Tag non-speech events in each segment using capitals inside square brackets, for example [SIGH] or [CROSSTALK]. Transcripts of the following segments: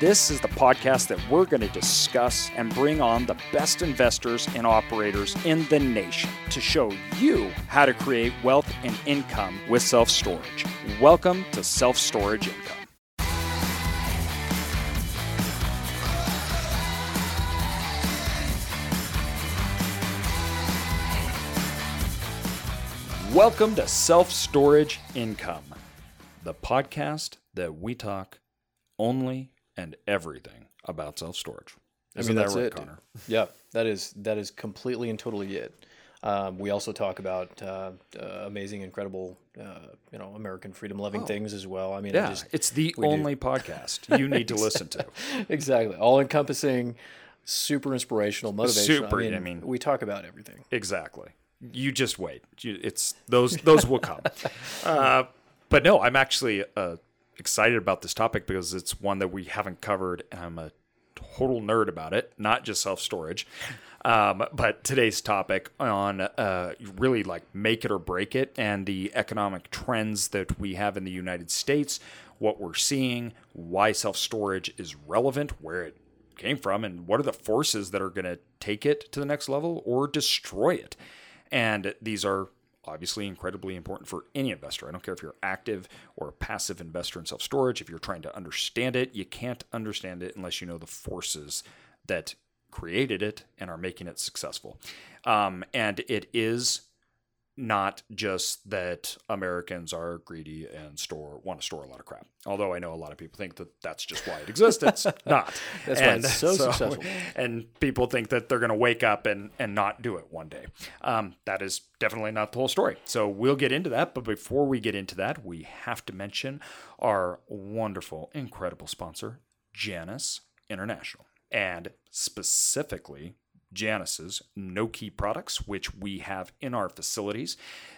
This is the podcast that we're going to discuss and bring on the best investors and operators in the nation to show you how to create wealth and income with self storage. Welcome to Self Storage Income. Welcome to Self Storage Income, the podcast that we talk only and everything about self storage. I mean, that's right, it, Connor? Yeah, that is that is completely and totally it. Um, we also talk about uh, uh, amazing, incredible, uh, you know, American freedom loving oh. things as well. I mean, yeah, just, it's the only do. podcast you need to [LAUGHS] listen to. exactly, all encompassing, super inspirational, motivational. Super. I mean, I mean, we talk about everything. Exactly. You just wait. It's those those will come. [LAUGHS] Uh, but no, I'm actually uh, excited about this topic because it's one that we haven't covered, and I'm a total nerd about it, not just self storage. Um, but today's topic on uh, really like make it or break it and the economic trends that we have in the United States, what we're seeing, why self storage is relevant, where it came from, and what are the forces that are going to take it to the next level or destroy it. And these are obviously incredibly important for any investor. I don't care if you're active or a passive investor in self storage. If you're trying to understand it, you can't understand it unless you know the forces that created it and are making it successful. Um, and it is not just that Americans are greedy and store want to store a lot of crap. Although I know a lot of people think that that's just why it exists. It's [LAUGHS] not. that's and why it's so, so, successful. And people think that they're going to wake up and and not do it one day. Um, that is definitely not the whole story. So we'll get into that. But before we get into that, we have to mention our wonderful, incredible sponsor, Janus International, and specifically Janus's Noke products, which we have in our facilities.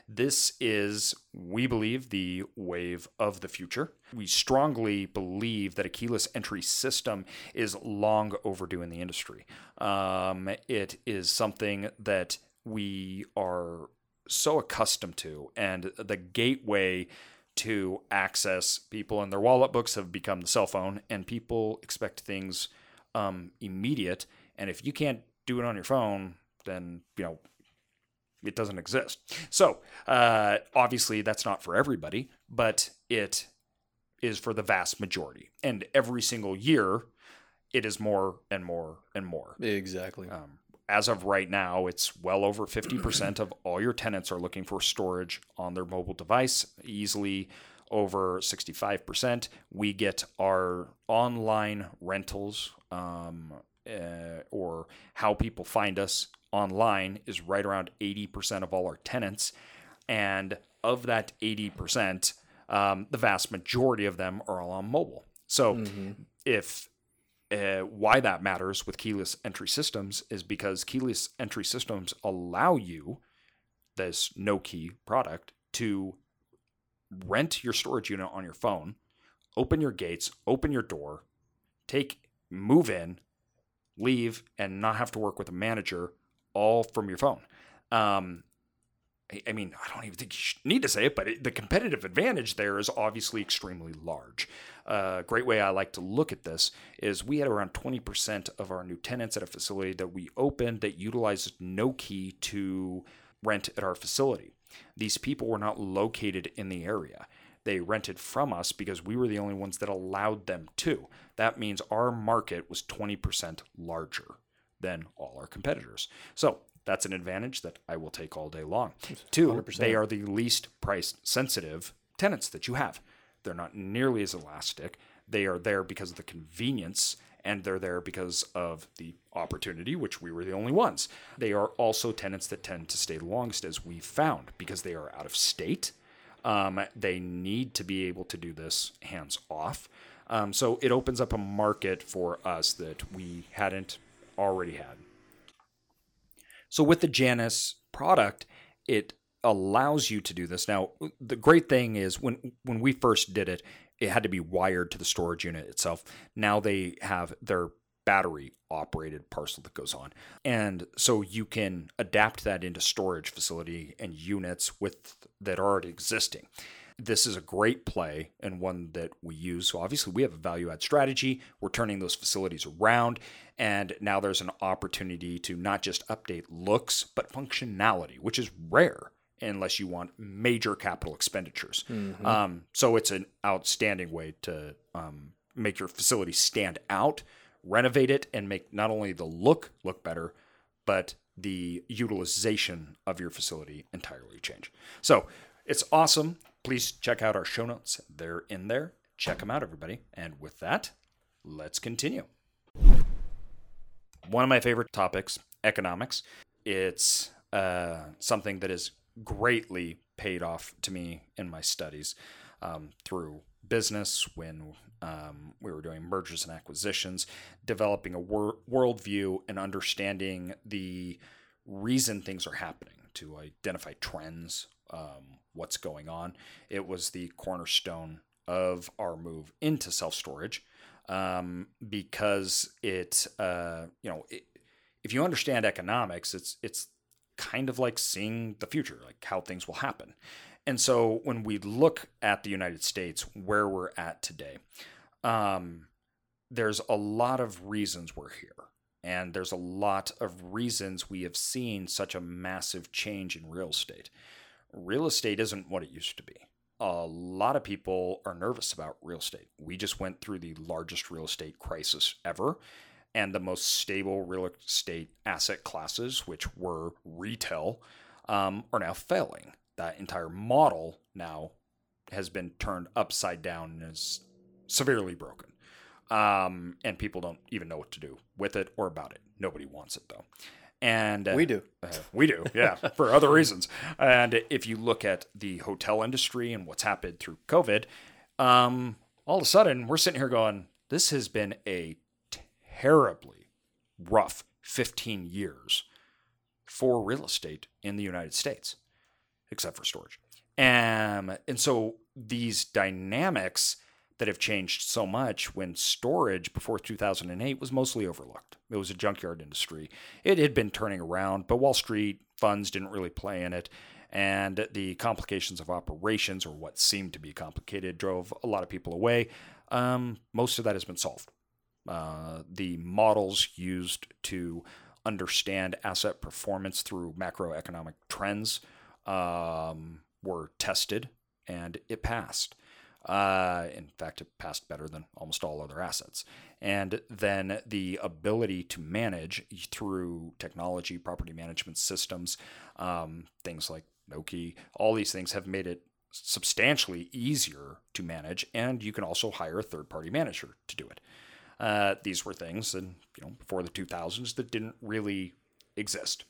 This is, we believe, the wave of the future. We strongly believe that a keyless entry system is long overdue in the industry. Um, it is something that we are so accustomed to, and the gateway to access people and their wallet books have become the cell phone, and people expect things um, immediate. And if you can't do it on your phone, then you know it doesn't exist. So uh, obviously that's not for everybody, but it is for the vast majority. And every single year, it is more and more and more. Exactly. Um, as of right now, it's well over 50% of all your tenants are looking for storage on their mobile device, easily over 65%. We get our online rentals um, uh, or how people find us online is right around 80% of all our tenants. And of that 80%, um, the vast majority of them are all on mobile. So mm-hmm. if uh, why that matters with keyless entry systems is because keyless entry systems allow you this Noke product to rent your storage unit on your phone, open your gates, open your door, take move in, leave, and not have to work with a manager all from your phone. Um, I, I mean, I don't even think you need to say it, but it, the competitive advantage there is obviously extremely large. A uh, great way I like to look at this is we had around 20% of our new tenants at a facility that we opened that utilized Noke to rent at our facility. These people were not located in the area they rented from us because we were the only ones that allowed them to. That means our market was 20% larger than all our competitors. So that's an advantage that I will take all day long. Two, 100%. they are the least price sensitive tenants that you have. They're not nearly as elastic. They are there because of the convenience and they're there because of the opportunity, which we were the only ones. They are also tenants that tend to stay the longest, as we found, because they are out of state um, they need to be able to do this hands off. Um, so it opens up a market for us that we hadn't already had. So with the Janus product, it allows you to do this. Now, the great thing is when when we first did it, it had to be wired to the storage unit itself. Now they have their battery operated parcel that goes on. And so you can adapt that into storage facility and units with that are already existing. This is a great play and one that we use. So obviously we have a value add strategy. We're turning those facilities around and now there's an opportunity to not just update looks but functionality, which is rare unless you want major capital expenditures. Mm-hmm. Um, so it's an outstanding way to um, make your facility stand out renovate it and make not only the look look better, but the utilization of your facility entirely change. So it's awesome. Please check out our show notes. They're in there. Check them out, everybody. And with that, let's continue. One of my favorite topics, economics. It's uh, something that has greatly paid off to me in my studies um, through business when um, we were doing mergers and acquisitions, developing a wor- worldview and understanding the reason things are happening to identify trends, um, what's going on. It was the cornerstone of our move into self storage um, because it, uh, you know, it, if you understand economics, it's it's kind of like seeing the future, like how things will happen. And so when we look at the United States, where we're at today, um, there's a lot of reasons we're here. And there's a lot of reasons we have seen such a massive change in real estate. Real estate isn't what it used to be. A lot of people are nervous about real estate. We just went through the largest real estate crisis ever, and the most stable real estate asset classes, which were retail, um, are now failing that entire model now has been turned upside down and is severely broken. Um, and people don't even know what to do with it or about it. Nobody wants it though. And uh, we do. Uh, we do, yeah, [LAUGHS] for other reasons. And if you look at the hotel industry and what's happened through COVID, um, all of a sudden we're sitting here going, this has been a terribly rough 15 years for real estate in the United States except for storage. Um, and so these dynamics that have changed so much when storage before 2008 was mostly overlooked. It was a junkyard industry. It had been turning around, but Wall Street funds didn't really play in it. And the complications of operations, or what seemed to be complicated, drove a lot of people away. Um, most of that has been solved. Uh, the models used to understand asset performance through macroeconomic trends um, were tested and it passed. Uh, in fact, it passed better than almost all other assets. And then the ability to manage through technology, property management systems, um, things like Noke, all these things have made it substantially easier to manage. And you can also hire a third party manager to do it. Uh, these were things, and you know, before the 2000s, that didn't really exist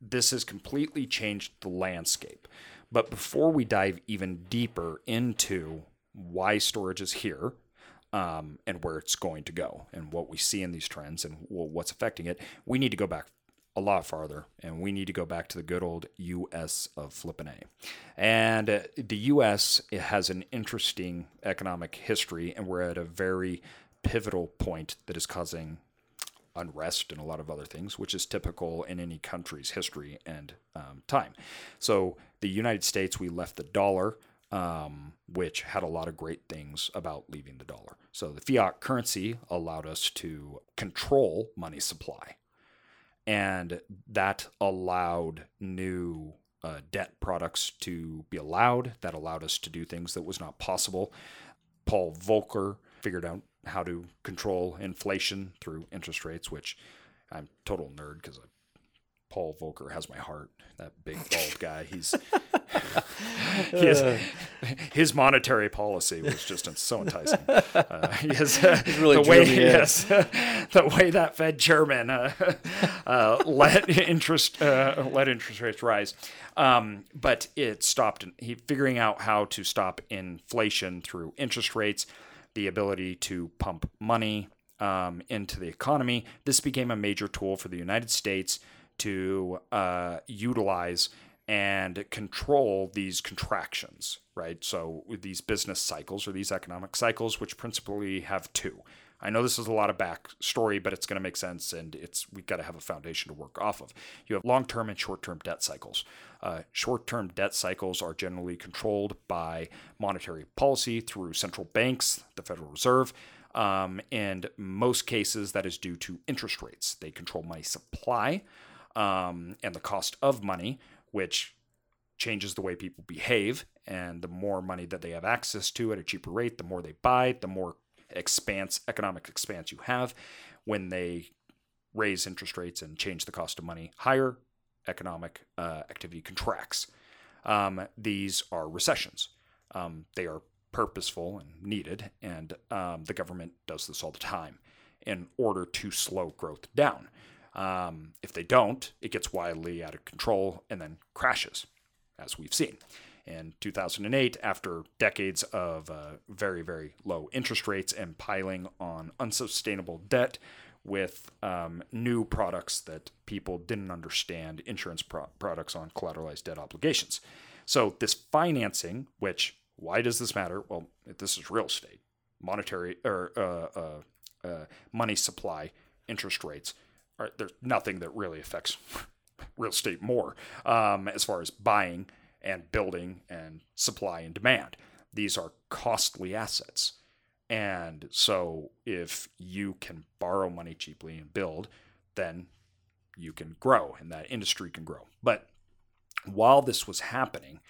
this has completely changed the landscape. But before we dive even deeper into why storage is here um, and where it's going to go and what we see in these trends and what's affecting it, we need to go back a lot farther and we need to go back to the good old US of flippin' A. And uh, the US has an interesting economic history and we're at a very pivotal point that is causing unrest and a lot of other things, which is typical in any country's history and um, time. So, the United States, we left the dollar, um, which had a lot of great things about leaving the dollar. So, the fiat currency allowed us to control money supply, and that allowed new uh, debt products to be allowed. That allowed us to do things that was not possible. Paul Volcker figured out how to control inflation through interest rates, which I'm total nerd because Paul Volcker has my heart. That big bald [LAUGHS] guy. He's [LAUGHS] his, his monetary policy was just so enticing. [LAUGHS] Uh, uh, really the way yes, the way that Fed chairman uh, uh, let interest uh, let interest rates rise, um, but it stopped. He figuring out how to stop inflation through interest rates the ability to pump money um, into the economy. This became a major tool for the United States to uh, utilize and control these contractions, right? So these business cycles or these economic cycles, which principally have two. I know this is a lot of backstory, but it's going to make sense, and it's we've got to have a foundation to work off of. You have long-term and short-term debt cycles. Uh, short-term debt cycles are generally controlled by monetary policy through central banks, the Federal Reserve. Um, in most cases, that is due to interest rates. They control money supply um, and the cost of money, which changes the way people behave. And the more money that they have access to at a cheaper rate, the more they buy, the more expanse, economic expanse you have. When they raise interest rates and change the cost of money higher, economic uh, activity contracts. Um, these are recessions. Um, they are purposeful and needed, and um, the government does this all the time in order to slow growth down. Um, if they don't, it gets wildly out of control and then crashes, as we've seen. In 2008, after decades of uh, very, very low interest rates and piling on unsustainable debt with um, new products that people didn't understand, insurance pro- products on collateralized debt obligations. So, this financing, which, why does this matter? Well, this is real estate, monetary or uh, uh, uh money supply, interest rates there's nothing that really affects [LAUGHS] real estate more um, as far as buying and building and supply and demand. These are costly assets. And so if you can borrow money cheaply and build, then you can grow and that industry can grow. But while this was happening,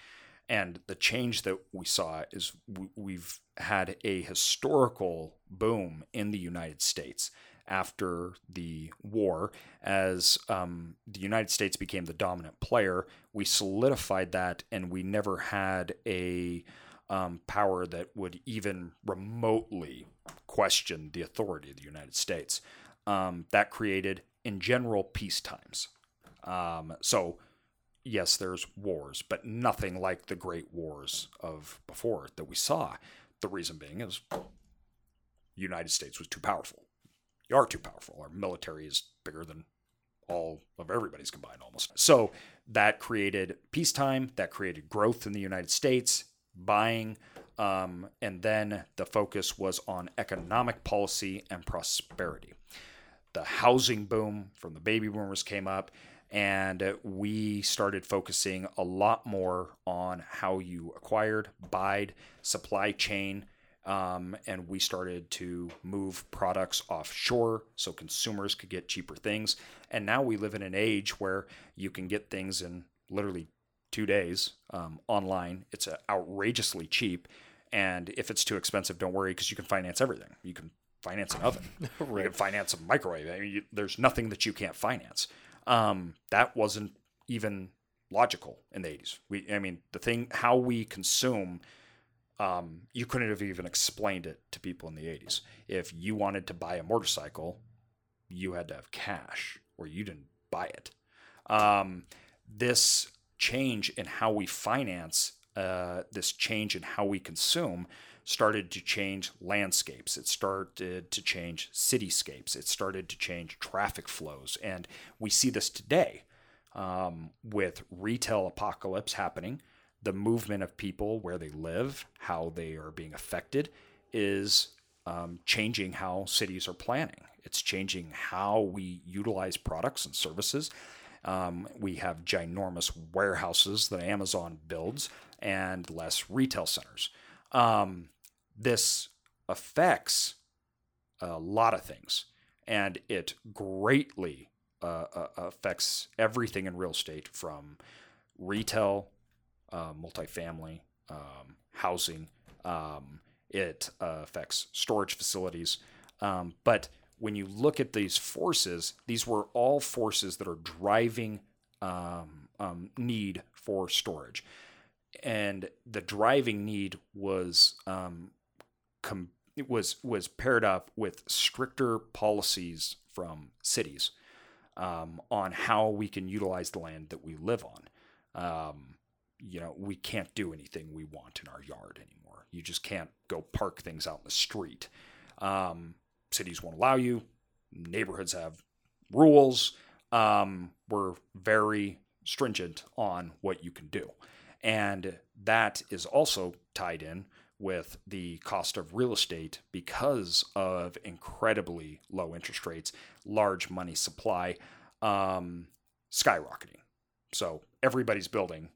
and the change that we saw is we've had a historical boom in the United States after the war, as um, the United States became the dominant player, we solidified that, and we never had a um, power that would even remotely question the authority of the United States. Um, that created, in general, peace times. Um, so, yes, there's wars, but nothing like the great wars of before that we saw. The reason being is United States was too powerful you are too powerful. Our military is bigger than all of everybody's combined almost. So that created peacetime, that created growth in the United States, buying, um, and then the focus was on economic policy and prosperity. The housing boom from the baby boomers came up, and we started focusing a lot more on how you acquired, buyed, supply chain, um, and we started to move products offshore so consumers could get cheaper things. And now we live in an age where you can get things in literally two days um, online. It's uh, outrageously cheap. And if it's too expensive, don't worry because you can finance everything. You can finance an oven, right. [LAUGHS] you can finance a microwave. I mean, you, there's nothing that you can't finance. Um, that wasn't even logical in the 80s. We, I mean, the thing, how we consume um, you couldn't have even explained it to people in the 80s. If you wanted to buy a motorcycle, you had to have cash or you didn't buy it. Um, this change in how we finance, uh, this change in how we consume, started to change landscapes. It started to change cityscapes. It started to change traffic flows. And we see this today um, with retail apocalypse happening the movement of people where they live, how they are being affected, is um, changing how cities are planning. It's changing how we utilize products and services. Um, we have ginormous warehouses that Amazon builds and less retail centers. Um, this affects a lot of things, and it greatly uh, uh affects everything in real estate from retail uh, multifamily, um, housing. Um, it uh, affects storage facilities. Um, but when you look at these forces, these were all forces that are driving um, um, need for storage. And the driving need was um, com- was was paired up with stricter policies from cities on how we can utilize the land that we live on. You know, we can't do anything we want in our yard anymore. You just can't go park things out in the street. Um, cities won't allow you. Neighborhoods have rules. um, were very stringent on what you can do. And that is also tied in with the cost of real estate because of incredibly low interest rates, large money supply um, skyrocketing. So everybody's building.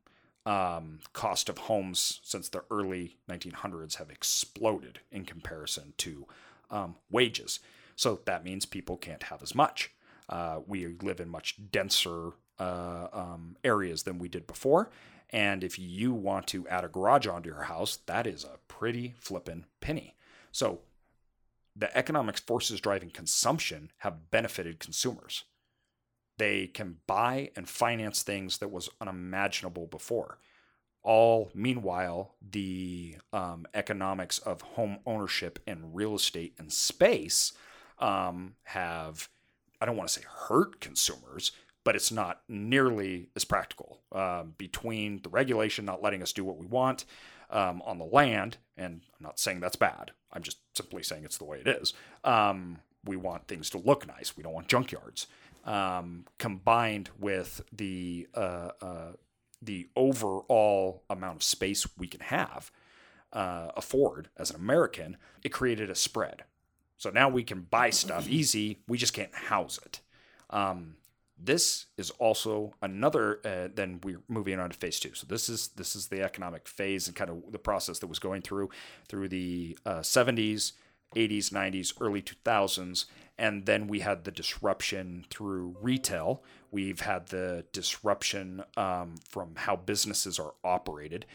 Um, cost of homes since the early 1900s have exploded in comparison to um, wages. So that means people can't have as much. Uh, we live in much denser uh, um, areas than we did before. And if you want to add a garage onto your house, that is a pretty flippin' penny. So the economic forces driving consumption have benefited consumers. They can buy and finance things that was unimaginable before. All meanwhile, the um, economics of home ownership and real estate and space um, have, I don't want to say hurt consumers, but it's not nearly as practical um, between the regulation not letting us do what we want um, on the land. And I'm not saying that's bad. I'm just simply saying it's the way it is. Um, we want things to look nice. We don't want junkyards. Um, combined with the uh, uh, the overall amount of space we can have uh, afford as an American, it created a spread. So now we can buy stuff easy. We just can't house it. Um, this is also another. Uh, then we're moving on to phase two. So this is this is the economic phase and kind of the process that was going through through the uh, 70s, 80s, 90s, early 2000s, and then we had the disruption through retail. We've had the disruption um, from how businesses are operated.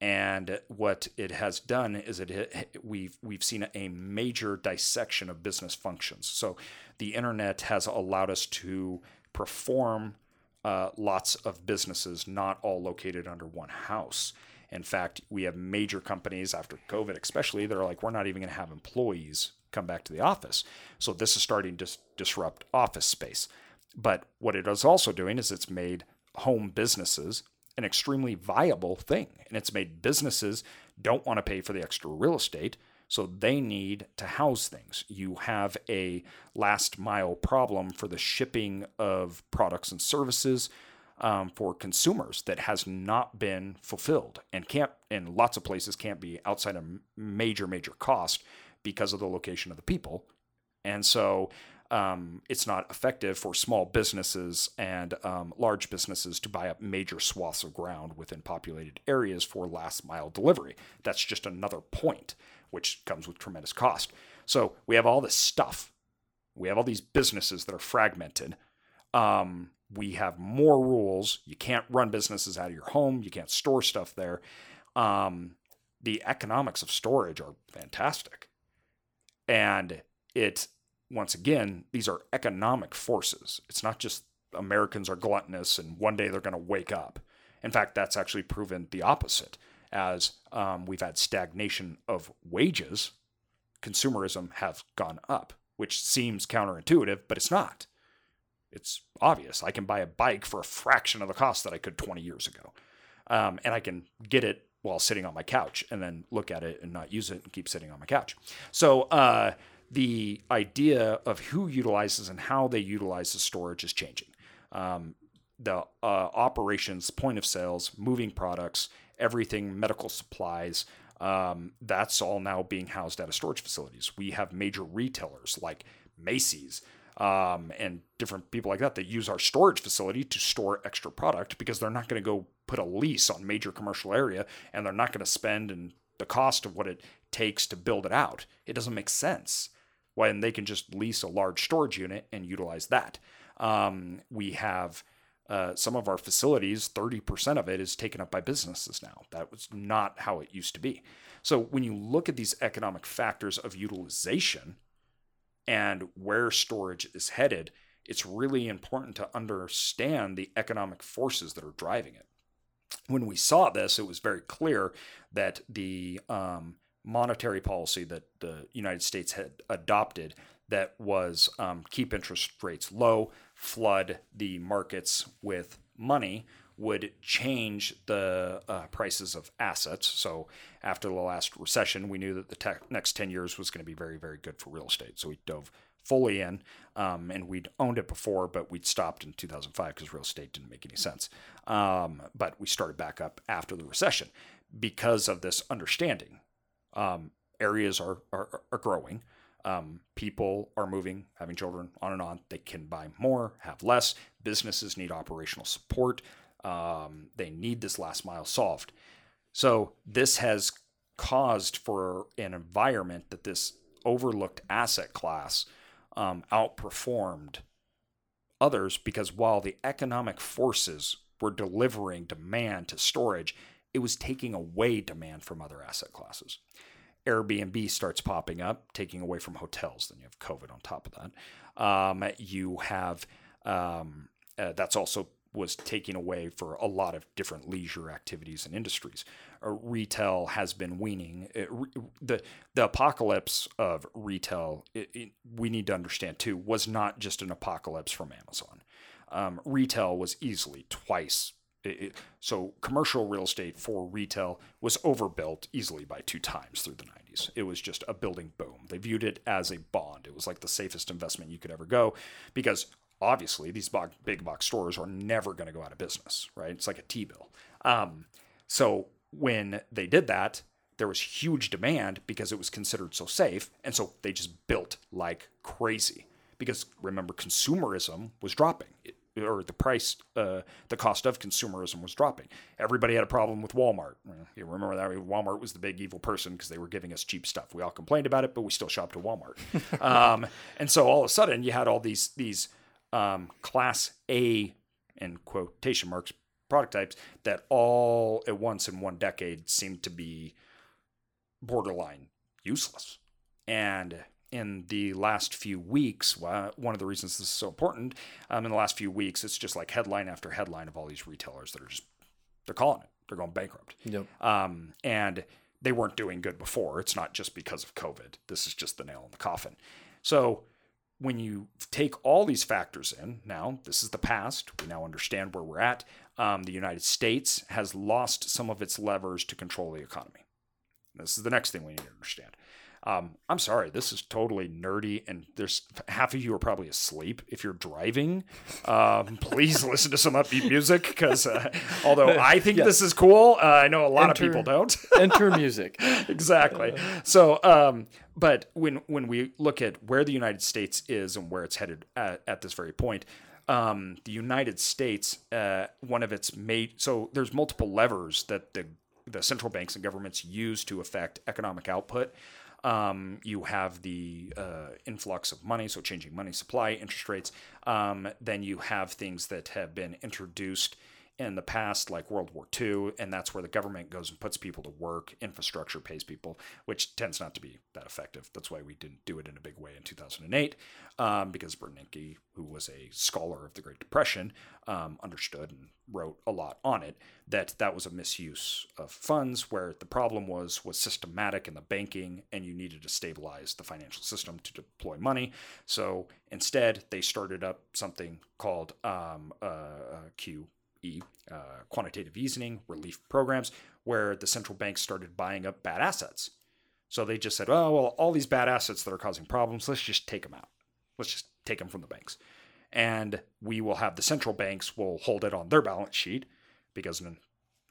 And what it has done is it we've we've seen a major dissection of business functions. So the internet has allowed us to perform uh, lots of businesses, not all located under one house. In fact, we have major companies after COVID, especially, they're like, we're not even going to have employees come back to the office. So this is starting to disrupt office space. But what it is also doing is it's made home businesses an extremely viable thing. And it's made businesses don't want to pay for the extra real estate. So they need to house things. You have a last mile problem for the shipping of products and services um, for consumers that has not been fulfilled and can't, in lots of places, can't be outside of major, major cost because of the location of the people. And so um, it's not effective for small businesses and um, large businesses to buy up major swaths of ground within populated areas for last mile delivery. That's just another point which comes with tremendous cost. So we have all this stuff. We have all these businesses that are fragmented. Um, we have more rules. You can't run businesses out of your home. You can't store stuff there. Um, the economics of storage are fantastic. And it, once again, these are economic forces. It's not just Americans are gluttonous and one day they're going to wake up. In fact, that's actually proven the opposite as um, we've had stagnation of wages, consumerism has gone up, which seems counterintuitive, but it's not. It's obvious. I can buy a bike for a fraction of the cost that I could 20 years ago. Um, and I can get it while sitting on my couch and then look at it and not use it and keep sitting on my couch. So, uh, the idea of who utilizes and how they utilize the storage is changing. Um, the uh, operations, point of sales, moving products, everything medical supplies. Um, that's all now being housed at a storage facilities. We have major retailers like Macy's um, and different people like that that use our storage facility to store extra product because they're not going to go put a lease on major commercial area and they're not going to spend and the cost of what it takes to build it out. It doesn't make sense when they can just lease a large storage unit and utilize that. Um, we have uh, some of our facilities, 30% of it is taken up by businesses now. That was not how it used to be. So when you look at these economic factors of utilization and where storage is headed, it's really important to understand the economic forces that are driving it. When we saw this, it was very clear that the um, monetary policy that the United States had adopted that was um, keep interest rates low, flood the markets with money would change the uh, prices of assets. So after the last recession, we knew that the next 10 years was going to be very, very good for real estate. So we dove fully in, um, and we'd owned it before, but we'd stopped in 2005 because real estate didn't make any sense. Um, but we started back up after the recession because of this understanding. Um, areas are, are, are growing. Um, people are moving, having children, on and on. They can buy more, have less. Businesses need operational support. Um, they need this last mile solved. So this has caused for an environment that this overlooked asset class um, outperformed others because while the economic forces were delivering demand to storage, it was taking away demand from other asset classes. Airbnb starts popping up, taking away from hotels. Then you have COVID on top of that. Um, you have um, uh, that's also was taking away for a lot of different leisure activities and industries. Uh, retail has been weaning. It, re, the the apocalypse of retail, it, it, we need to understand too, was not just an apocalypse from Amazon. Um, retail was easily twice. so commercial real estate for retail was overbuilt easily by two times through the 90s. It was just a building boom. They viewed it as a bond. It was like the safest investment you could ever go because obviously these big box stores are never going to go out of business, right? It's like a T bill. Um, so when they did that, there was huge demand because it was considered so safe. And so they just built like crazy because remember, consumerism was dropping. It, or the price, uh, the cost of consumerism was dropping. Everybody had a problem with Walmart. You remember that Walmart was the big evil person because they were giving us cheap stuff. We all complained about it, but we still shopped at Walmart. [LAUGHS] um, and so all of a sudden, you had all these these um, class A in quotation marks product types that all at once in one decade seemed to be borderline useless. And in the last few weeks, one of the reasons this is so important, um, in the last few weeks, it's just like headline after headline of all these retailers that are just, they're calling it, they're going bankrupt. Yep. Um, and they weren't doing good before. It's not just because of COVID. This is just the nail in the coffin. So when you take all these factors in, now this is the past, we now understand where we're at. Um, the United States has lost some of its levers to control the economy. This is the next thing we need to understand. Um, I'm sorry, this is totally nerdy, and there's half of you are probably asleep if you're driving. Um, [LAUGHS] please listen to some upbeat music because uh, although [LAUGHS] I think this is cool, uh, I know a lot enter, of people don't. [LAUGHS] enter music. exactly. So, um, but when when we look at where the United States is and where it's headed at, at this very point, um, the United States, uh, one of its made so there's multiple levers that the the central banks and governments use to affect economic output. Um, you have the uh, influx of money, so changing money supply, interest rates. Um, then you have things that have been introduced in the past, like World War II, and that's where the government goes and puts people to work, infrastructure pays people, which tends not to be that effective. That's why we didn't do it in a big way in 2008, um, because Bernanke, who was a scholar of the Great Depression, um, understood and wrote a lot on it that that was a misuse of funds. Where the problem was was systematic in the banking, and you needed to stabilize the financial system to deploy money. So instead, they started up something called um, uh, uh Uh, quantitative easing, relief programs, where the central banks started buying up bad assets. So they just said, oh, well, all these bad assets that are causing problems, let's just take them out. Let's just take them from the banks. And we will have the central banks will hold it on their balance sheet because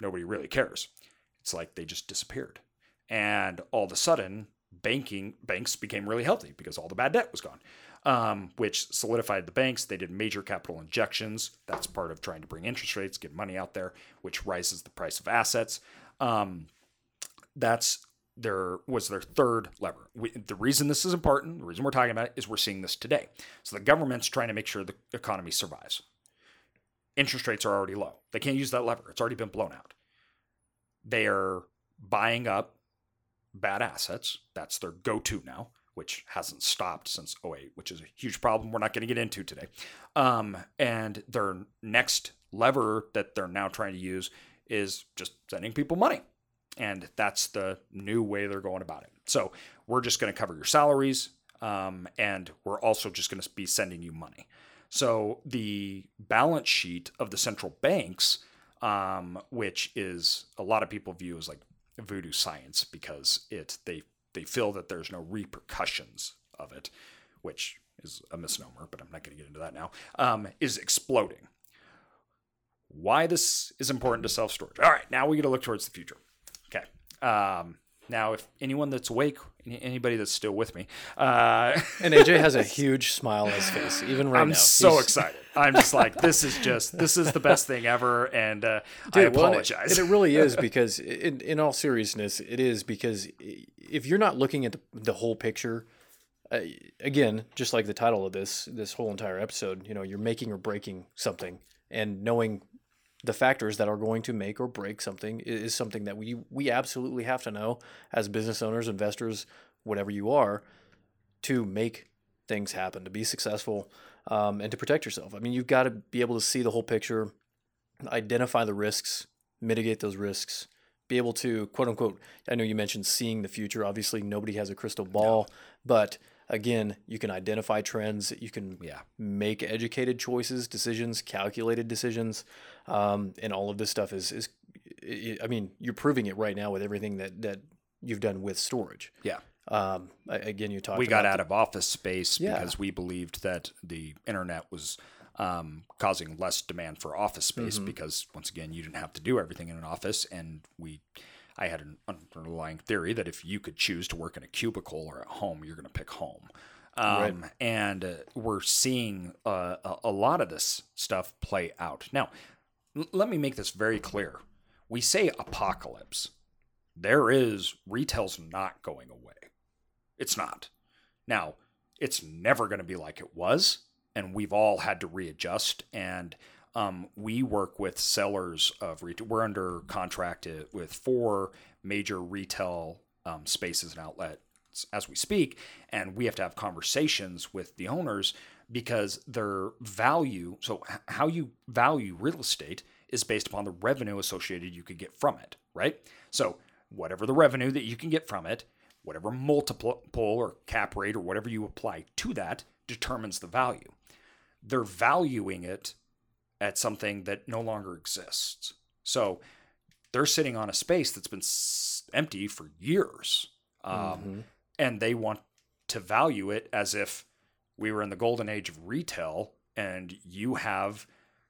nobody really cares. It's like they just disappeared. And all of a sudden, banking banks became really healthy because all the bad debt was gone um, which solidified the banks. They did major capital injections. That's part of trying to bring interest rates, get money out there, which rises the price of assets. Um, that's their was their third lever. We, the reason this is important, the reason we're talking about it, is we're seeing this today. So the government's trying to make sure the economy survives. Interest rates are already low. They can't use that lever. It's already been blown out. They are buying up bad assets. That's their go-to now which hasn't stopped since 08, which is a huge problem we're not going to get into today. Um, and their next lever that they're now trying to use is just sending people money. And that's the new way they're going about it. So we're just going to cover your salaries, um, and we're also just going to be sending you money. So the balance sheet of the central banks, um, which is a lot of people view as like voodoo science because it they they feel that there's no repercussions of it, which is a misnomer, but I'm not going to get into that now, um, is exploding. Why this is important to self storage. All right, now we got to look towards the future. Okay. Um, now, if anyone that's awake, anybody that's still with me, uh, and AJ [LAUGHS] has a huge smile on his face, even right I'm now. I'm so He's... excited. I'm just like, this is just, this is the best thing ever, and uh, Dude, I apologize. Well, and, it, really is [LAUGHS] because, in, in all seriousness, it is because if you're not looking at the, the whole picture, uh, again, just like the title of this this whole entire episode, you know, you're making or breaking something, and knowing the factors that are going to make or break something is something that we we absolutely have to know as business owners, investors, whatever you are, to make things happen, to be successful, um, and to protect yourself. I mean, you've got to be able to see the whole picture, identify the risks, mitigate those risks, be able to quote unquote. I know you mentioned seeing the future. Obviously, nobody has a crystal ball, no. but again, you can identify trends. You can yeah. make educated choices, decisions, calculated decisions, um, and all of this stuff is is. I mean, you're proving it right now with everything that that you've done with storage. Yeah. Um, again, you talked. We got out the, of office space yeah. because we believed that the internet was um, causing less demand for office space mm-hmm. because once again, you didn't have to do everything in an office, and we I had an underlying theory that if you could choose to work in a cubicle or at home, you're going to pick home. Um, right. And uh, we're seeing uh, a, a, lot of this stuff play out. Now, l- let me make this very clear. We say apocalypse. There is, retail's not going away. It's not. Now, it's never going to be like it was. And we've all had to readjust. And um, we work with sellers of retail. We're under contract with four major retail um, spaces and outlets as we speak, and we have to have conversations with the owners because their value. So, how you value real estate is based upon the revenue associated you could get from it, right? So, whatever the revenue that you can get from it, whatever multiple or cap rate or whatever you apply to that determines the value. They're valuing it at something that no longer exists. So they're sitting on a space that's been empty for years. Um, mm-hmm. And they want to value it as if we were in the golden age of retail and you have,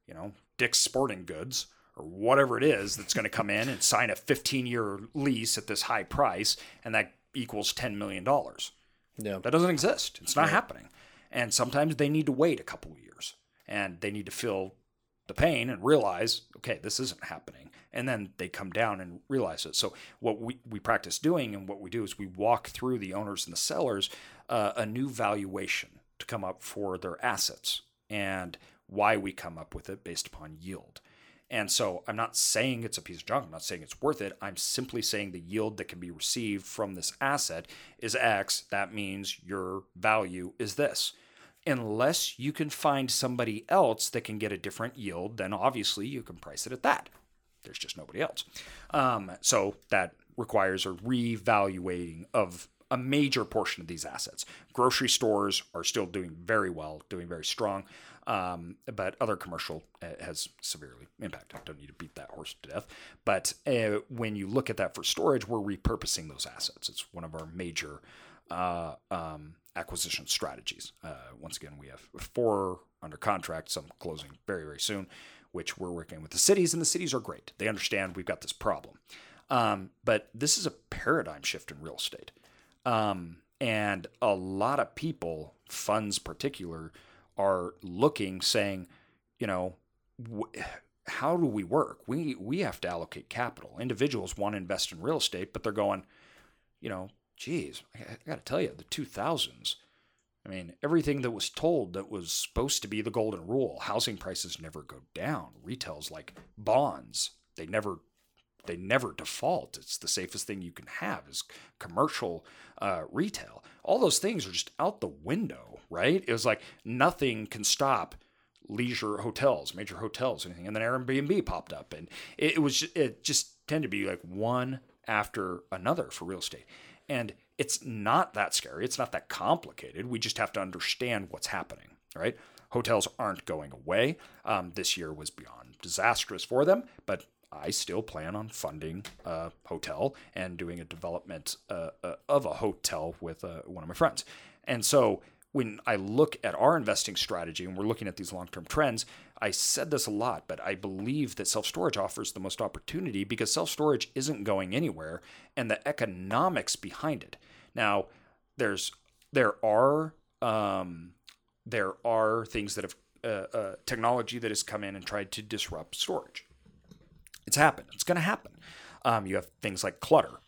you know, Dick's Sporting Goods or whatever it is that's going to come in and [LAUGHS] sign a 15 year lease at this high price and that equals $10 million. Yeah. That doesn't exist. It's not happening. And sometimes they need to wait a couple years and they need to fill the pain and realize, okay, this isn't happening. And then they come down and realize it. So, what we, we practice doing and what we do is we walk through the owners and the sellers uh, a new valuation to come up for their assets and why we come up with it based upon yield. And so I'm not saying it's a piece of junk. I'm not saying it's worth it. I'm simply saying the yield that can be received from this asset is X. That means your value is this unless you can find somebody else that can get a different yield, then obviously you can price it at that. There's just nobody else. Um, so that requires a revaluating of a major portion of these assets. Grocery stores are still doing very well, doing very strong, um, but other commercial uh, has severely impacted. Don't need to beat that horse to death. But uh, when you look at that for storage, we're repurposing those assets. It's one of our major uh, um, acquisition strategies. Uh, once again, we have four under contract, some closing very, very soon, which we're working with the cities, and the cities are great. They understand we've got this problem. Um, but this is a paradigm shift in real estate. Um, and a lot of people, funds particular, are looking, saying, you know, wh- how do we work? We we have to allocate capital. Individuals want to invest in real estate, but they're going, you know, geez, I got to tell you, the 2000s, I mean, everything that was told that was supposed to be the golden rule, housing prices never go down. Retail's like bonds. They never they never default. It's the safest thing you can have is commercial uh, retail. All those things are just out the window, right? It was like nothing can stop leisure hotels, major hotels, anything. And then Airbnb popped up, and it, was it just tended to be like one after another for real estate. And it's not that scary. It's not that complicated. We just have to understand what's happening, right? Hotels aren't going away. Um, this year was beyond disastrous for them, but I still plan on funding a hotel and doing a development uh, uh, of a hotel with uh, one of my friends. And so when I look at our investing strategy and we're looking at these long term trends, I said this a lot, but I believe that self storage offers the most opportunity because self storage isn't going anywhere and the economics behind it. Now, there's there are um, there are things that have uh, uh, technology that has come in and tried to disrupt storage. It's happened. It's going to happen. Um, you have things like clutter.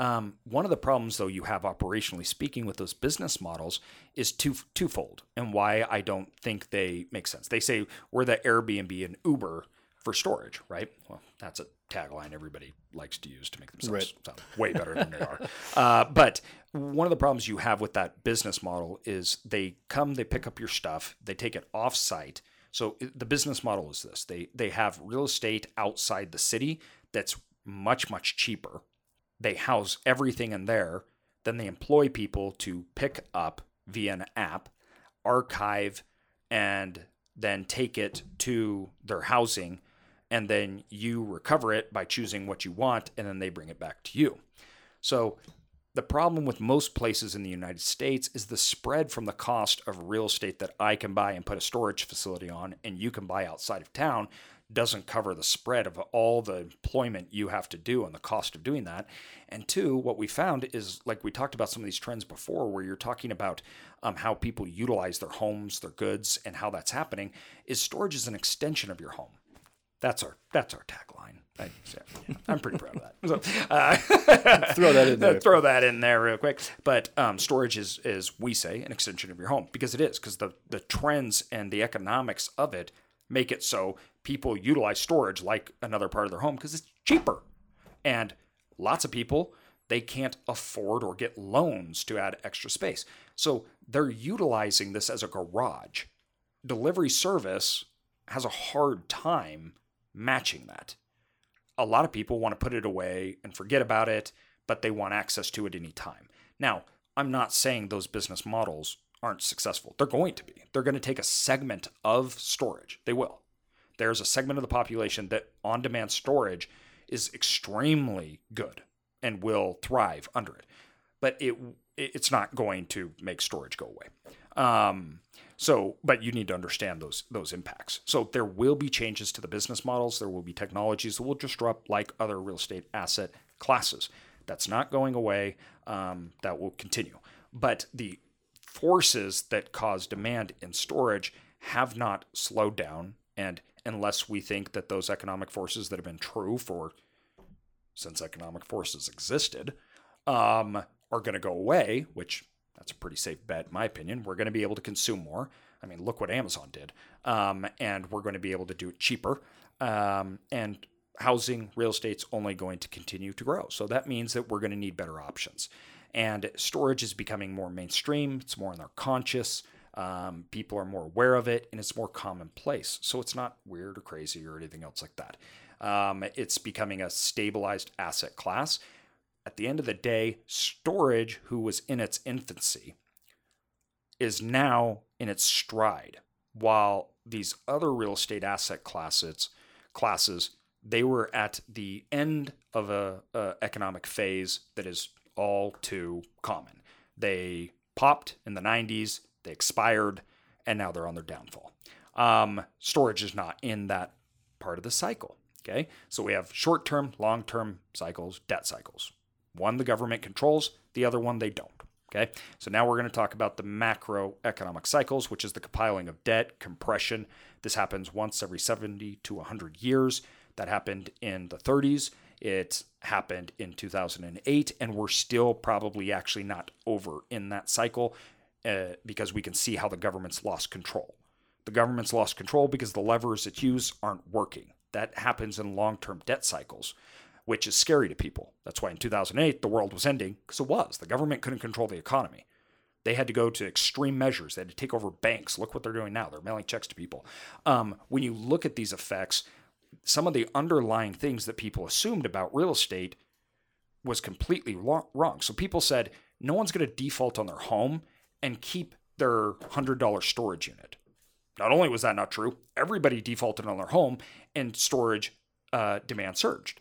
Um, one of the problems, though, you have operationally speaking with those business models is two, twofold, and why I don't think they make sense. They say we're the Airbnb and Uber for storage, right? Well, that's a tagline everybody likes to use to make themselves right. sound way better than they are. Uh, but one of the problems you have with that business model is they come, they pick up your stuff, they take it off site. So the business model is this: they they have real estate outside the city that's much much cheaper they house everything in there. Then they employ people to pick up via an app, archive, and then take it to their housing. And then you recover it by choosing what you want, and then they bring it back to you. So the problem with most places in the United States is the spread from the cost of real estate that I can buy and put a storage facility on and you can buy outside of town doesn't cover the spread of all the employment you have to do and the cost of doing that. And two, what we found is like we talked about some of these trends before, where you're talking about um, how people utilize their homes, their goods, and how that's happening. Is storage is an extension of your home. That's our that's our tagline. I, am pretty proud of that. So, uh, [LAUGHS] throw that in there. Throw that in there real quick. But um, storage is, is we say, an extension of your home because it is because the the trends and the economics of it make it so people utilize storage like another part of their home because it's cheaper. And lots of people, they can't afford or get loans to add extra space. So they're utilizing this as a garage. Delivery service has a hard time matching that. A lot of people want to put it away and forget about it, but they want access to it anytime. Now, I'm not saying those business models aren't successful. They're going to be. They're going to take a segment of storage. They will there's a segment of the population that on demand storage is extremely good and will thrive under it. But it it's not going to make storage go away. Um, so, but you need to understand those those impacts. So there will be changes to the business models. There will be technologies that will disrupt like other real estate asset classes. That's not going away. Um, that will continue. But the forces that cause demand in storage have not slowed down and unless we think that those economic forces that have been true for since economic forces existed um, are going to go away, which that's a pretty safe bet, in my opinion. We're going to be able to consume more. I mean, look what Amazon did. Um, and we're going to be able to do it cheaper. Um, and housing, real estate's only going to continue to grow. So that means that we're going to need better options. And storage is becoming more mainstream, it's more in their conscious. Um, people are more aware of it and it's more commonplace. So it's not weird or crazy or anything else like that. Um, it's becoming a stabilized asset class. At the end of the day, storage, who was in its infancy, is now in its stride, while these other real estate asset classes classes they were at the end of a, a economic phase that is all too common. They popped in the 90s they expired, and now they're on their downfall. Um, storage is not in that part of the cycle. Okay, so we have short term, long term cycles, debt cycles. One the government controls, the other one they don't. Okay, so now we're going to talk about the macroeconomic cycles, which is the compiling of debt, compression. This happens once every 70 to 100 years. That happened in the 30s. It happened in 2008, and we're still probably actually not over in that cycle uh, because we can see how the government's lost control. The government's lost control because the levers it uses aren't working. That happens in long term debt cycles, which is scary to people. That's why in 2008 the world was ending, because it was. The government couldn't control the economy. They had to go to extreme measures. They had to take over banks. Look what they're doing now. They're mailing checks to people. Um, when you look at these effects, some of the underlying things that people assumed about real estate was completely wrong. So people said, no one's going to default on their home and keep their $100 storage unit. Not only was that not true, everybody defaulted on their home and storage uh, demand surged.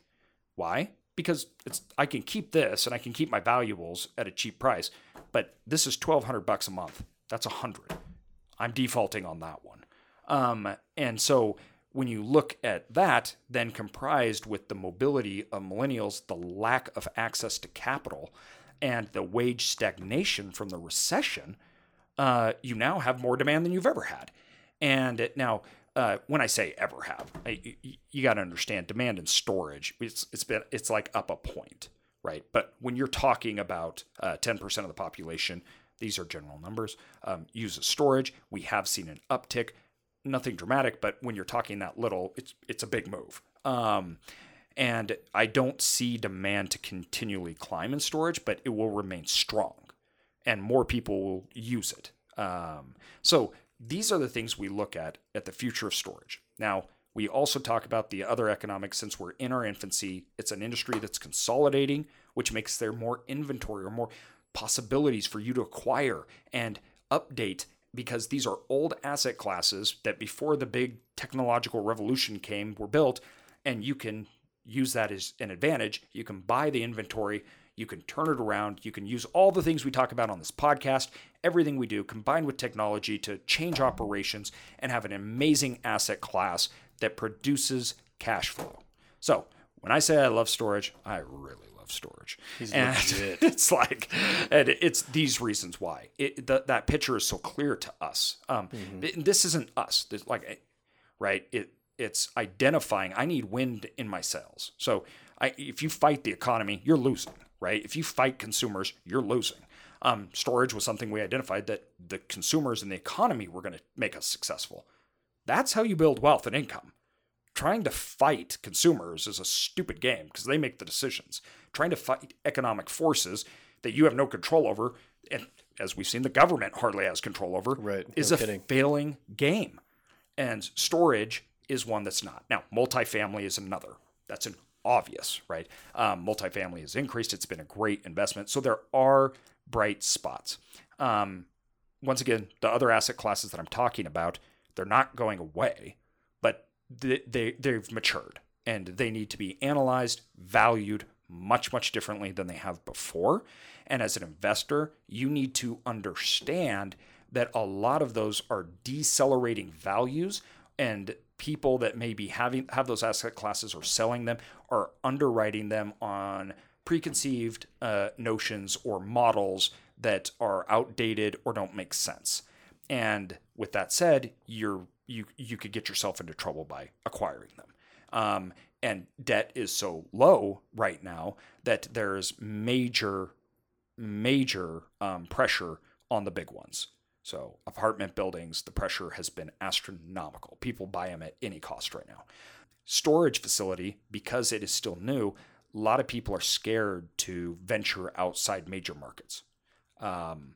Why? Because it's I can keep this and I can keep my valuables at a cheap price, but this is 1200 bucks a month. That's a 100. I'm defaulting on that one. Um, and so when you look at that, then comprised with the mobility of millennials, the lack of access to capital, and the wage stagnation from the recession, uh, you now have more demand than you've ever had. And now, uh, when I say ever have, I, you, you got to understand demand and storage. It's it's been it's like up a point, right? But when you're talking about uh, 10% of the population, these are general numbers, um, uses storage. We have seen an uptick, nothing dramatic, but when you're talking that little, it's it's a big move. Um, and I don't see demand to continually climb in storage, but it will remain strong, and more people will use it. Um, so these are the things we look at at the future of storage. Now, we also talk about the other economics since we're in our infancy. It's an industry that's consolidating, which makes there more inventory or more possibilities for you to acquire and update because these are old asset classes that before the big technological revolution came were built and you can use that as an advantage. You can buy the inventory, you can turn it around, you can use all the things we talk about on this podcast, everything we do combined with technology to change operations and have an amazing asset class that produces cash flow. So, when I say I love storage, I really love storage. He's and legit. [LAUGHS] it's like, and it's these reasons why it, th- that picture is so clear to us. Um, th- This isn't us. This, like, right? It it's identifying. I need wind in my sails. So, I, if you fight the economy, you're losing. Right? If you fight consumers, you're losing. Um, storage was something we identified that the consumers and the economy were going to make us successful. That's how you build wealth and income trying to fight consumers is a stupid game because they make the decisions. Trying to fight economic forces that you have no control over, and as we've seen, the government hardly has control over, Right, is no a kidding. failing game. And storage is one that's not. Now, multifamily is another. That's an obvious, right? Um, multifamily has increased. It's been a great investment. So there are bright spots. Um, once again, the other asset classes that I'm talking about, they're not going away, but they, they they've matured and they need to be analyzed, valued much much differently than they have before. And as an investor, you need to understand that a lot of those are decelerating values and people that may be having have those asset classes or selling them are underwriting them on preconceived uh, notions or models that are outdated or don't make sense. And with that said, you're you you could get yourself into trouble by acquiring them. Um, and debt is so low right now that there's major major um, pressure on the big ones. So apartment buildings, the pressure has been astronomical. People buy them at any cost right now. Storage facility, because it is still new, a lot of people are scared to venture outside major markets. Um,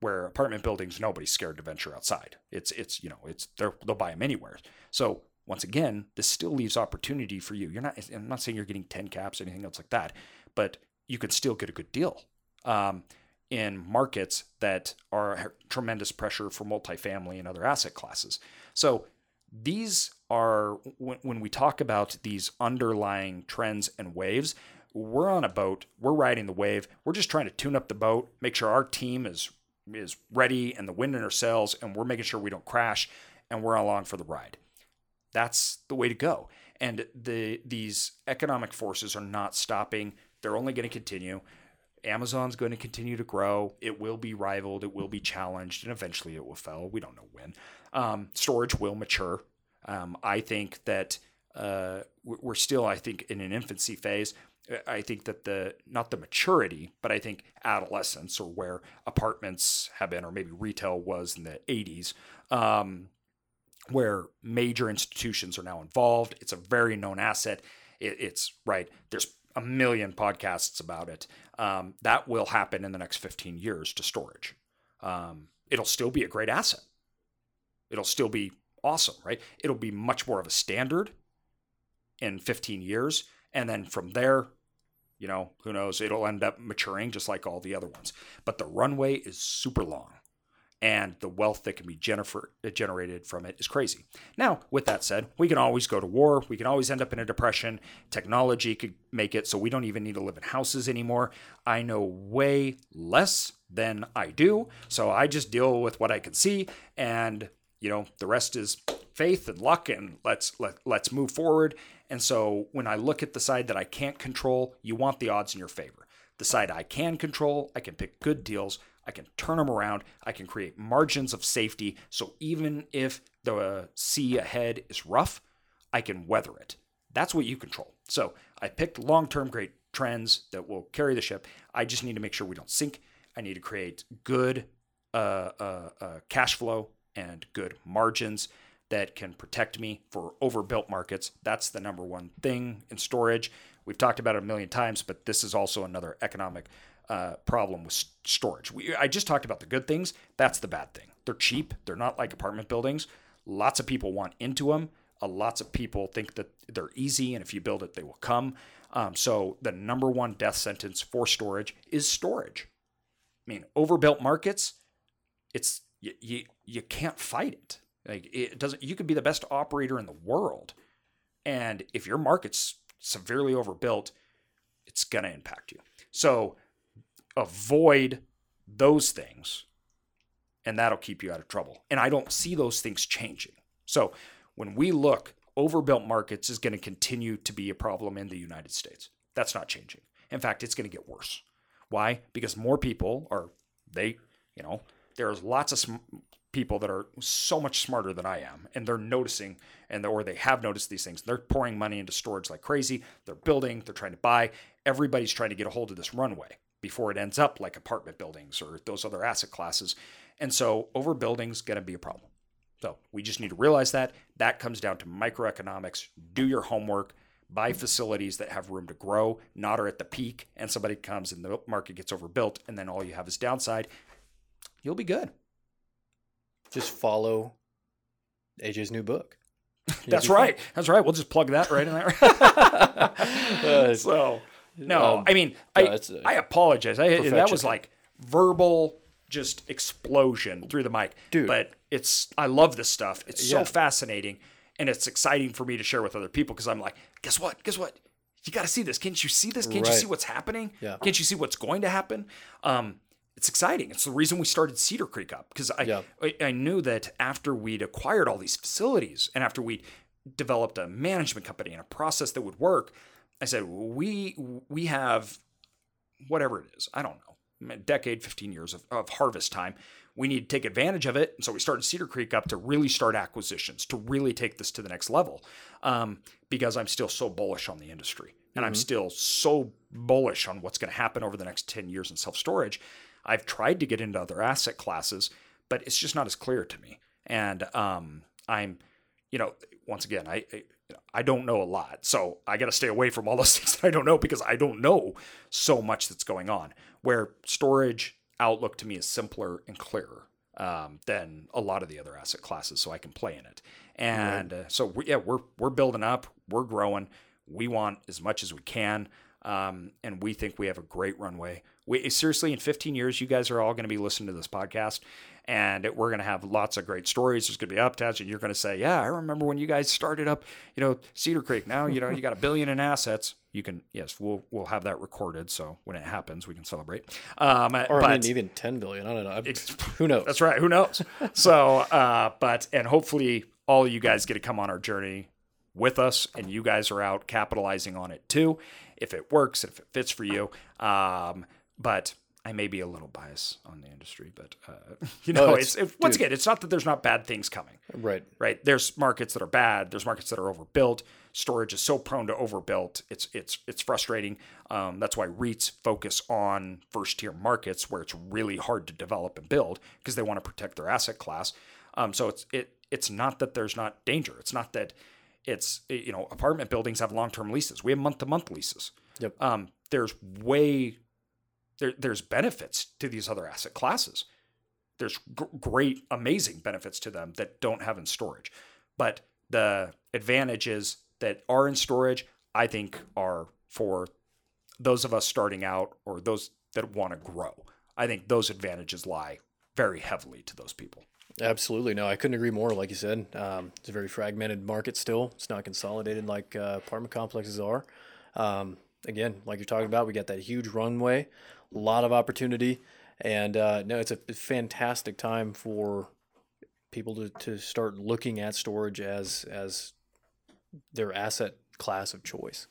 where apartment buildings, nobody's scared to venture outside. It's it's you know it's they'll buy them anywhere. So once again, this still leaves opportunity for you. You're not. I'm not saying you're getting ten caps or anything else like that, but you can still get a good deal um, in markets that are tremendous pressure for multifamily and other asset classes. So these are when, we talk about these underlying trends and waves. We're on a boat. We're riding the wave. We're just trying to tune up the boat, make sure our team is is ready and the wind in our sails, and we're making sure we don't crash, and we're along for the ride. That's the way to go. And the these economic forces are not stopping. They're only going to continue. Amazon's going to continue to grow. It will be rivaled. It will be challenged, and eventually it will fail. We don't know when. Um, storage will mature. Um, I think that uh, we're still, I think, in an infancy phase. I think that the not the maturity, but I think adolescence or where apartments have been, or maybe retail was in the 80s, um, where major institutions are now involved. It's a very known asset. It, it's right. There's a million podcasts about it. Um, that will happen in the next 15 years to storage. Um, it'll still be a great asset. It'll still be awesome, right? It'll be much more of a standard in 15 years. And then from there, you know, who knows? It'll end up maturing just like all the other ones. But the runway is super long. And the wealth that can be gener- uh, generated from it is crazy. Now, with that said, we can always go to war. We can always end up in a depression. Technology could make it so we don't even need to live in houses anymore. I know way less than I do. So I just deal with what I can see and you know, the rest is faith and luck and let's let, let's move forward. And so when I look at the side that I can't control, you want the odds in your favor. The side I can control, I can pick good deals, I can turn them around, I can create margins of safety. So even if the sea ahead is rough, I can weather it. That's what you control. So I picked long term great trends that will carry the ship. I just need to make sure we don't sink. I need to create good uh, uh, uh, cash flow and good margins that can protect me for overbuilt markets. That's the number one thing in storage. We've talked about it a million times, but this is also another economic uh, problem with storage. We, I just talked about the good things. That's the bad thing. They're cheap. They're not like apartment buildings. Lots of people want into them. Uh, lots of people think that they're easy, and if you build it, they will come. Um, so the number one death sentence for storage is storage. I mean, overbuilt markets. It's you, you, you can't fight it. Like it doesn't. You could be the best operator in the world, and if your market's severely overbuilt, it's gonna impact you. So avoid those things and that'll keep you out of trouble. And I don't see those things changing. So when we look, overbuilt markets is going to continue to be a problem in the United States. That's not changing. In fact, it's going to get worse. Why? Because more people are, they, you know, there's lots of sm- people that are so much smarter than I am, and they're noticing, and or they have noticed these things. They're pouring money into storage like crazy. They're building. They're trying to buy. Everybody's trying to get a hold of this runway before it ends up like apartment buildings or those other asset classes. And so overbuilding is going to be a problem. So we just need to realize that. That comes down to microeconomics. Do your homework. Buy facilities that have room to grow, not are at the peak, and somebody comes and the market gets overbuilt, and then all you have is downside. You'll be good. Just follow AJ's new book. [LAUGHS] That's right. That's right. We'll just plug that right in there. [LAUGHS] [LAUGHS] so no, um, I mean, no, I, I apologize. I, that was like verbal just explosion through the mic. Dude. But it's, I love this stuff. It's so fascinating and it's exciting for me to share with other people because I'm like, guess what? Guess what? You got to see this. Can't you see this? Can't right. you see what's happening? Yeah. Can't you see what's going to happen? Um, it's exciting. It's the reason we started Cedar Creek up because I, yeah. I, I knew that after we'd acquired all these facilities and after we developed a management company and a process that would work, I said, we we have whatever it is. I don't know, a decade, 15 years of, of harvest time. We need to take advantage of it. And so we started Cedar Creek up to really start acquisitions, to really take this to the next level. Um, because I'm still so bullish on the industry. And mm-hmm. I'm still so bullish on what's going to happen over the next 10 years in self storage. I've tried to get into other asset classes, but it's just not as clear to me. And um, I'm, you know, once again, I, I I don't know a lot. So I got to stay away from all those [LAUGHS] things that I don't know because I don't know so much that's going on. Where storage outlook to me is simpler and clearer um, than a lot of the other asset classes, so I can play in it. And uh, so we, yeah, we're we're building up, we're growing. We want as much as we can, um, and we think we have a great runway. We seriously, in 15 years, you guys are all going to be listening to this podcast, and we're going to have lots of great stories. There's going to be updates, and you're going to say, "Yeah, I remember when you guys started up, you know, Cedar Creek. Now, you know, you got a billion in assets. You can, yes, we'll we'll have that recorded, so when it happens, we can celebrate. Um, or but, I mean, even 10 billion. I don't know. [LAUGHS] who knows? That's right. Who knows? so, uh, but and hopefully, all you guys get to come on our journey with us, and you guys are out capitalizing on it too, if it works, if it fits for you. Um, but I may be a little biased on the industry, but uh, [LAUGHS] you know, no, it's, it's once again, it's not that there's not bad things coming. Right. Right. There's markets that are bad. There's markets that are overbuilt. Storage is so prone to overbuilt. It's it's it's frustrating. Um, that's why REITs focus on first tier markets where it's really hard to develop and build because they want to protect their asset class. Um, so it's it it's not that there's not danger. It's not that it's you know apartment buildings have long term leases. We have month to month leases. Yep. Um, there's way there, there's benefits to these other asset classes. There's great, amazing benefits to them that don't have in storage. But the advantages that are in storage, I think, are for those of us starting out or those that want to grow. I think those advantages lie very heavily to those people. Absolutely. No, I couldn't agree more. Like you said, um, it's a very fragmented market still. It's not consolidated like uh, apartment complexes are. Um, again, like you're talking about, we got that huge runway, a lot of opportunity, And uh, no, it's a fantastic time for people to, to start looking at storage as as their asset class of choice.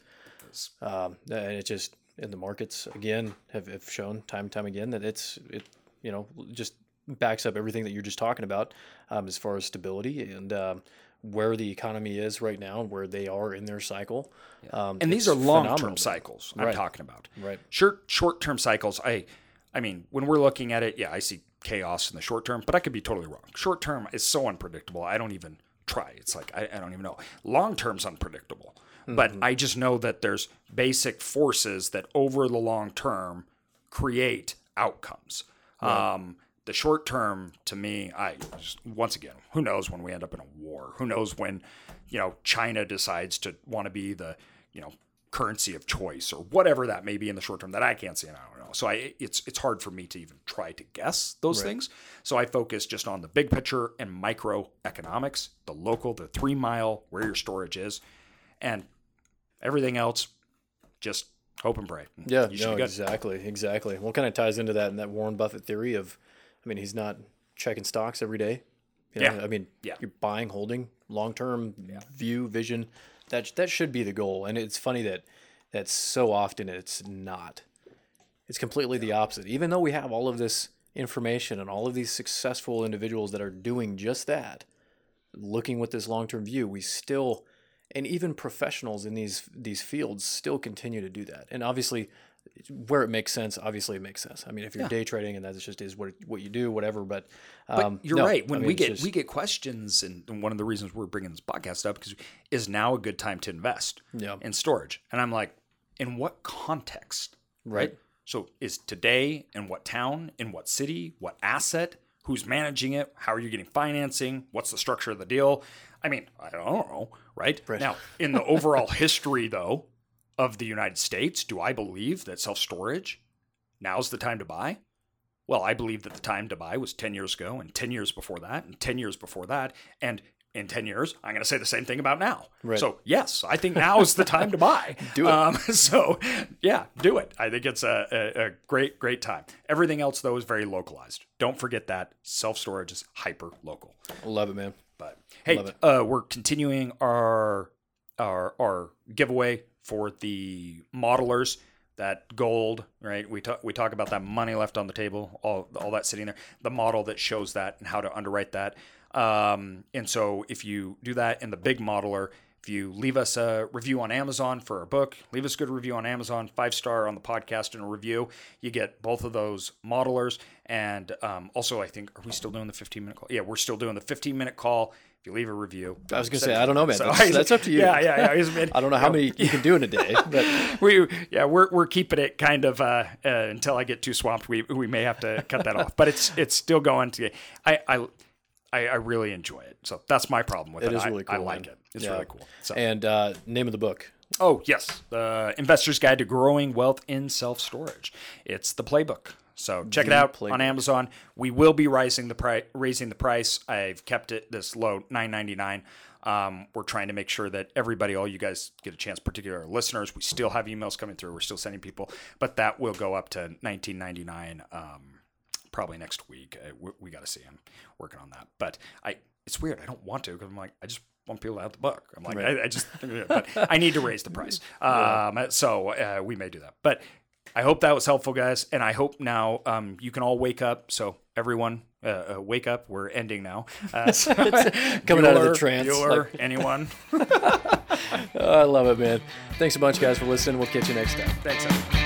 Um, and it just in the markets again have, have shown time and time again that it's it you know just backs up everything that you're just talking about um, as far as stability. And um, where the economy is right now and where they are in their cycle. Um, and these are long-term cycles I'm Right. talking about. Right. Short short-term cycles. I I mean, when we're looking at it, yeah, I see chaos in the short term, but I could be totally wrong. Short term is so unpredictable. I don't even try. It's like I, I don't even know. Long term's unpredictable. But Mm-hmm. I just know that there's basic forces that over the long term create outcomes. Um, the short term, to me, I just, once again, who knows when we end up in a war? Who knows when, you know, China decides to want to be the, you know, currency of choice or whatever that may be in the short term that I can't see and I don't know. So I, it's it's hard for me to even try to guess those things. So I focus just on the big picture and microeconomics, the local, the three mile where your storage is, and everything else, just hope and pray. Yeah, you no, exactly, exactly. Well, kind of ties into that and that Warren Buffett theory of, I mean, he's not checking stocks every day. You know, Yeah. I mean, Yeah. you're buying, holding, long term view, vision. That that should be the goal. And it's funny that that so often it's not. It's completely the opposite. Even though we have all of this information and all of these successful individuals that are doing just that, looking with this long-term view, we still and even professionals in these these fields still continue to do that. And obviously where it makes sense, obviously it makes sense. I mean, if you're day trading and that just is what what you do, whatever. But, But um, you're no, right. I When mean, we get just- we get questions, and, one of the reasons we're bringing this podcast up because is now a good time to invest Yeah. in storage. And I'm like, in what context? Right. So is today in what town, in what city, what asset, who's managing it, how are you getting financing, what's the structure of the deal? I mean, I don't know, right? Now, in [LAUGHS] the overall history though of the United States, do I believe that self-storage now's the time to buy? Well, I believe that the time to buy was 10 years ago and 10 years before that and 10 years before that and in 10 years, I'm going to say the same thing about now. Right. So, yes, I think now is the time to buy. [LAUGHS] Do it. Um, [LAUGHS] so, yeah, do it. I think it's a, a, a great, great time. Everything else, though, is very localized. Don't forget that self storage is hyper local. love it, man. But hey, uh, we're continuing our our our giveaway for the modelers. That gold, right? We talk we talk about that money left on the table, all all that sitting there. The model that shows that and how to underwrite that. Um, and so if you do that in the big modeler, if you leave us a review on Amazon for our book, leave us a good review on Amazon, five star on the podcast and a review, you get both of those modelers. And um, also, I think, are we still doing the 15 minute call? Yeah, we're still doing the 15 minute call. If you leave a review, I was gonna say, I don't know, man. So- That's, that's up to you. Yeah, yeah, yeah. Been- [LAUGHS] I don't know how many you can do in a day, [LAUGHS] but we yeah we're, we're keeping it kind of uh, uh, until I get too swamped. We we may have to cut that off, but it's it's still going to. I I I, I really enjoy it, so that's my problem with it. It is I- really I, cool, like man. it. It's Yeah. really cool. So and uh, name of the book. oh yes, the Investor's Guide to Growing Wealth in Self Storage. It's the playbook. So check it out playbook. on Amazon. We will be raising the price. Raising the price. I've kept it this low, nine ninety nine. Um, we're trying to make sure that everybody, all you guys, get a chance. Particularly our listeners, we still have emails coming through. We're still sending people, but that will go up to nineteen ninety nine. Um, probably next week. Uh, we, we got to see. I'm working on that, but I. It's weird. I don't want to because I'm like I just want people to have the book. I'm like I, I just, [LAUGHS] but I need to raise the price. [LAUGHS] Um, so uh, we may do that, but. I hope that was helpful, guys, and I hope now um, you can all wake up. So everyone, uh, uh, wake up. We're ending now. Uh, [LAUGHS] so- Coming out of the Bueller, trance, Bueller, like- anyone? Oh, I love it, man. Thanks a bunch, guys, for listening. We'll catch you next time. Thanks. Evan.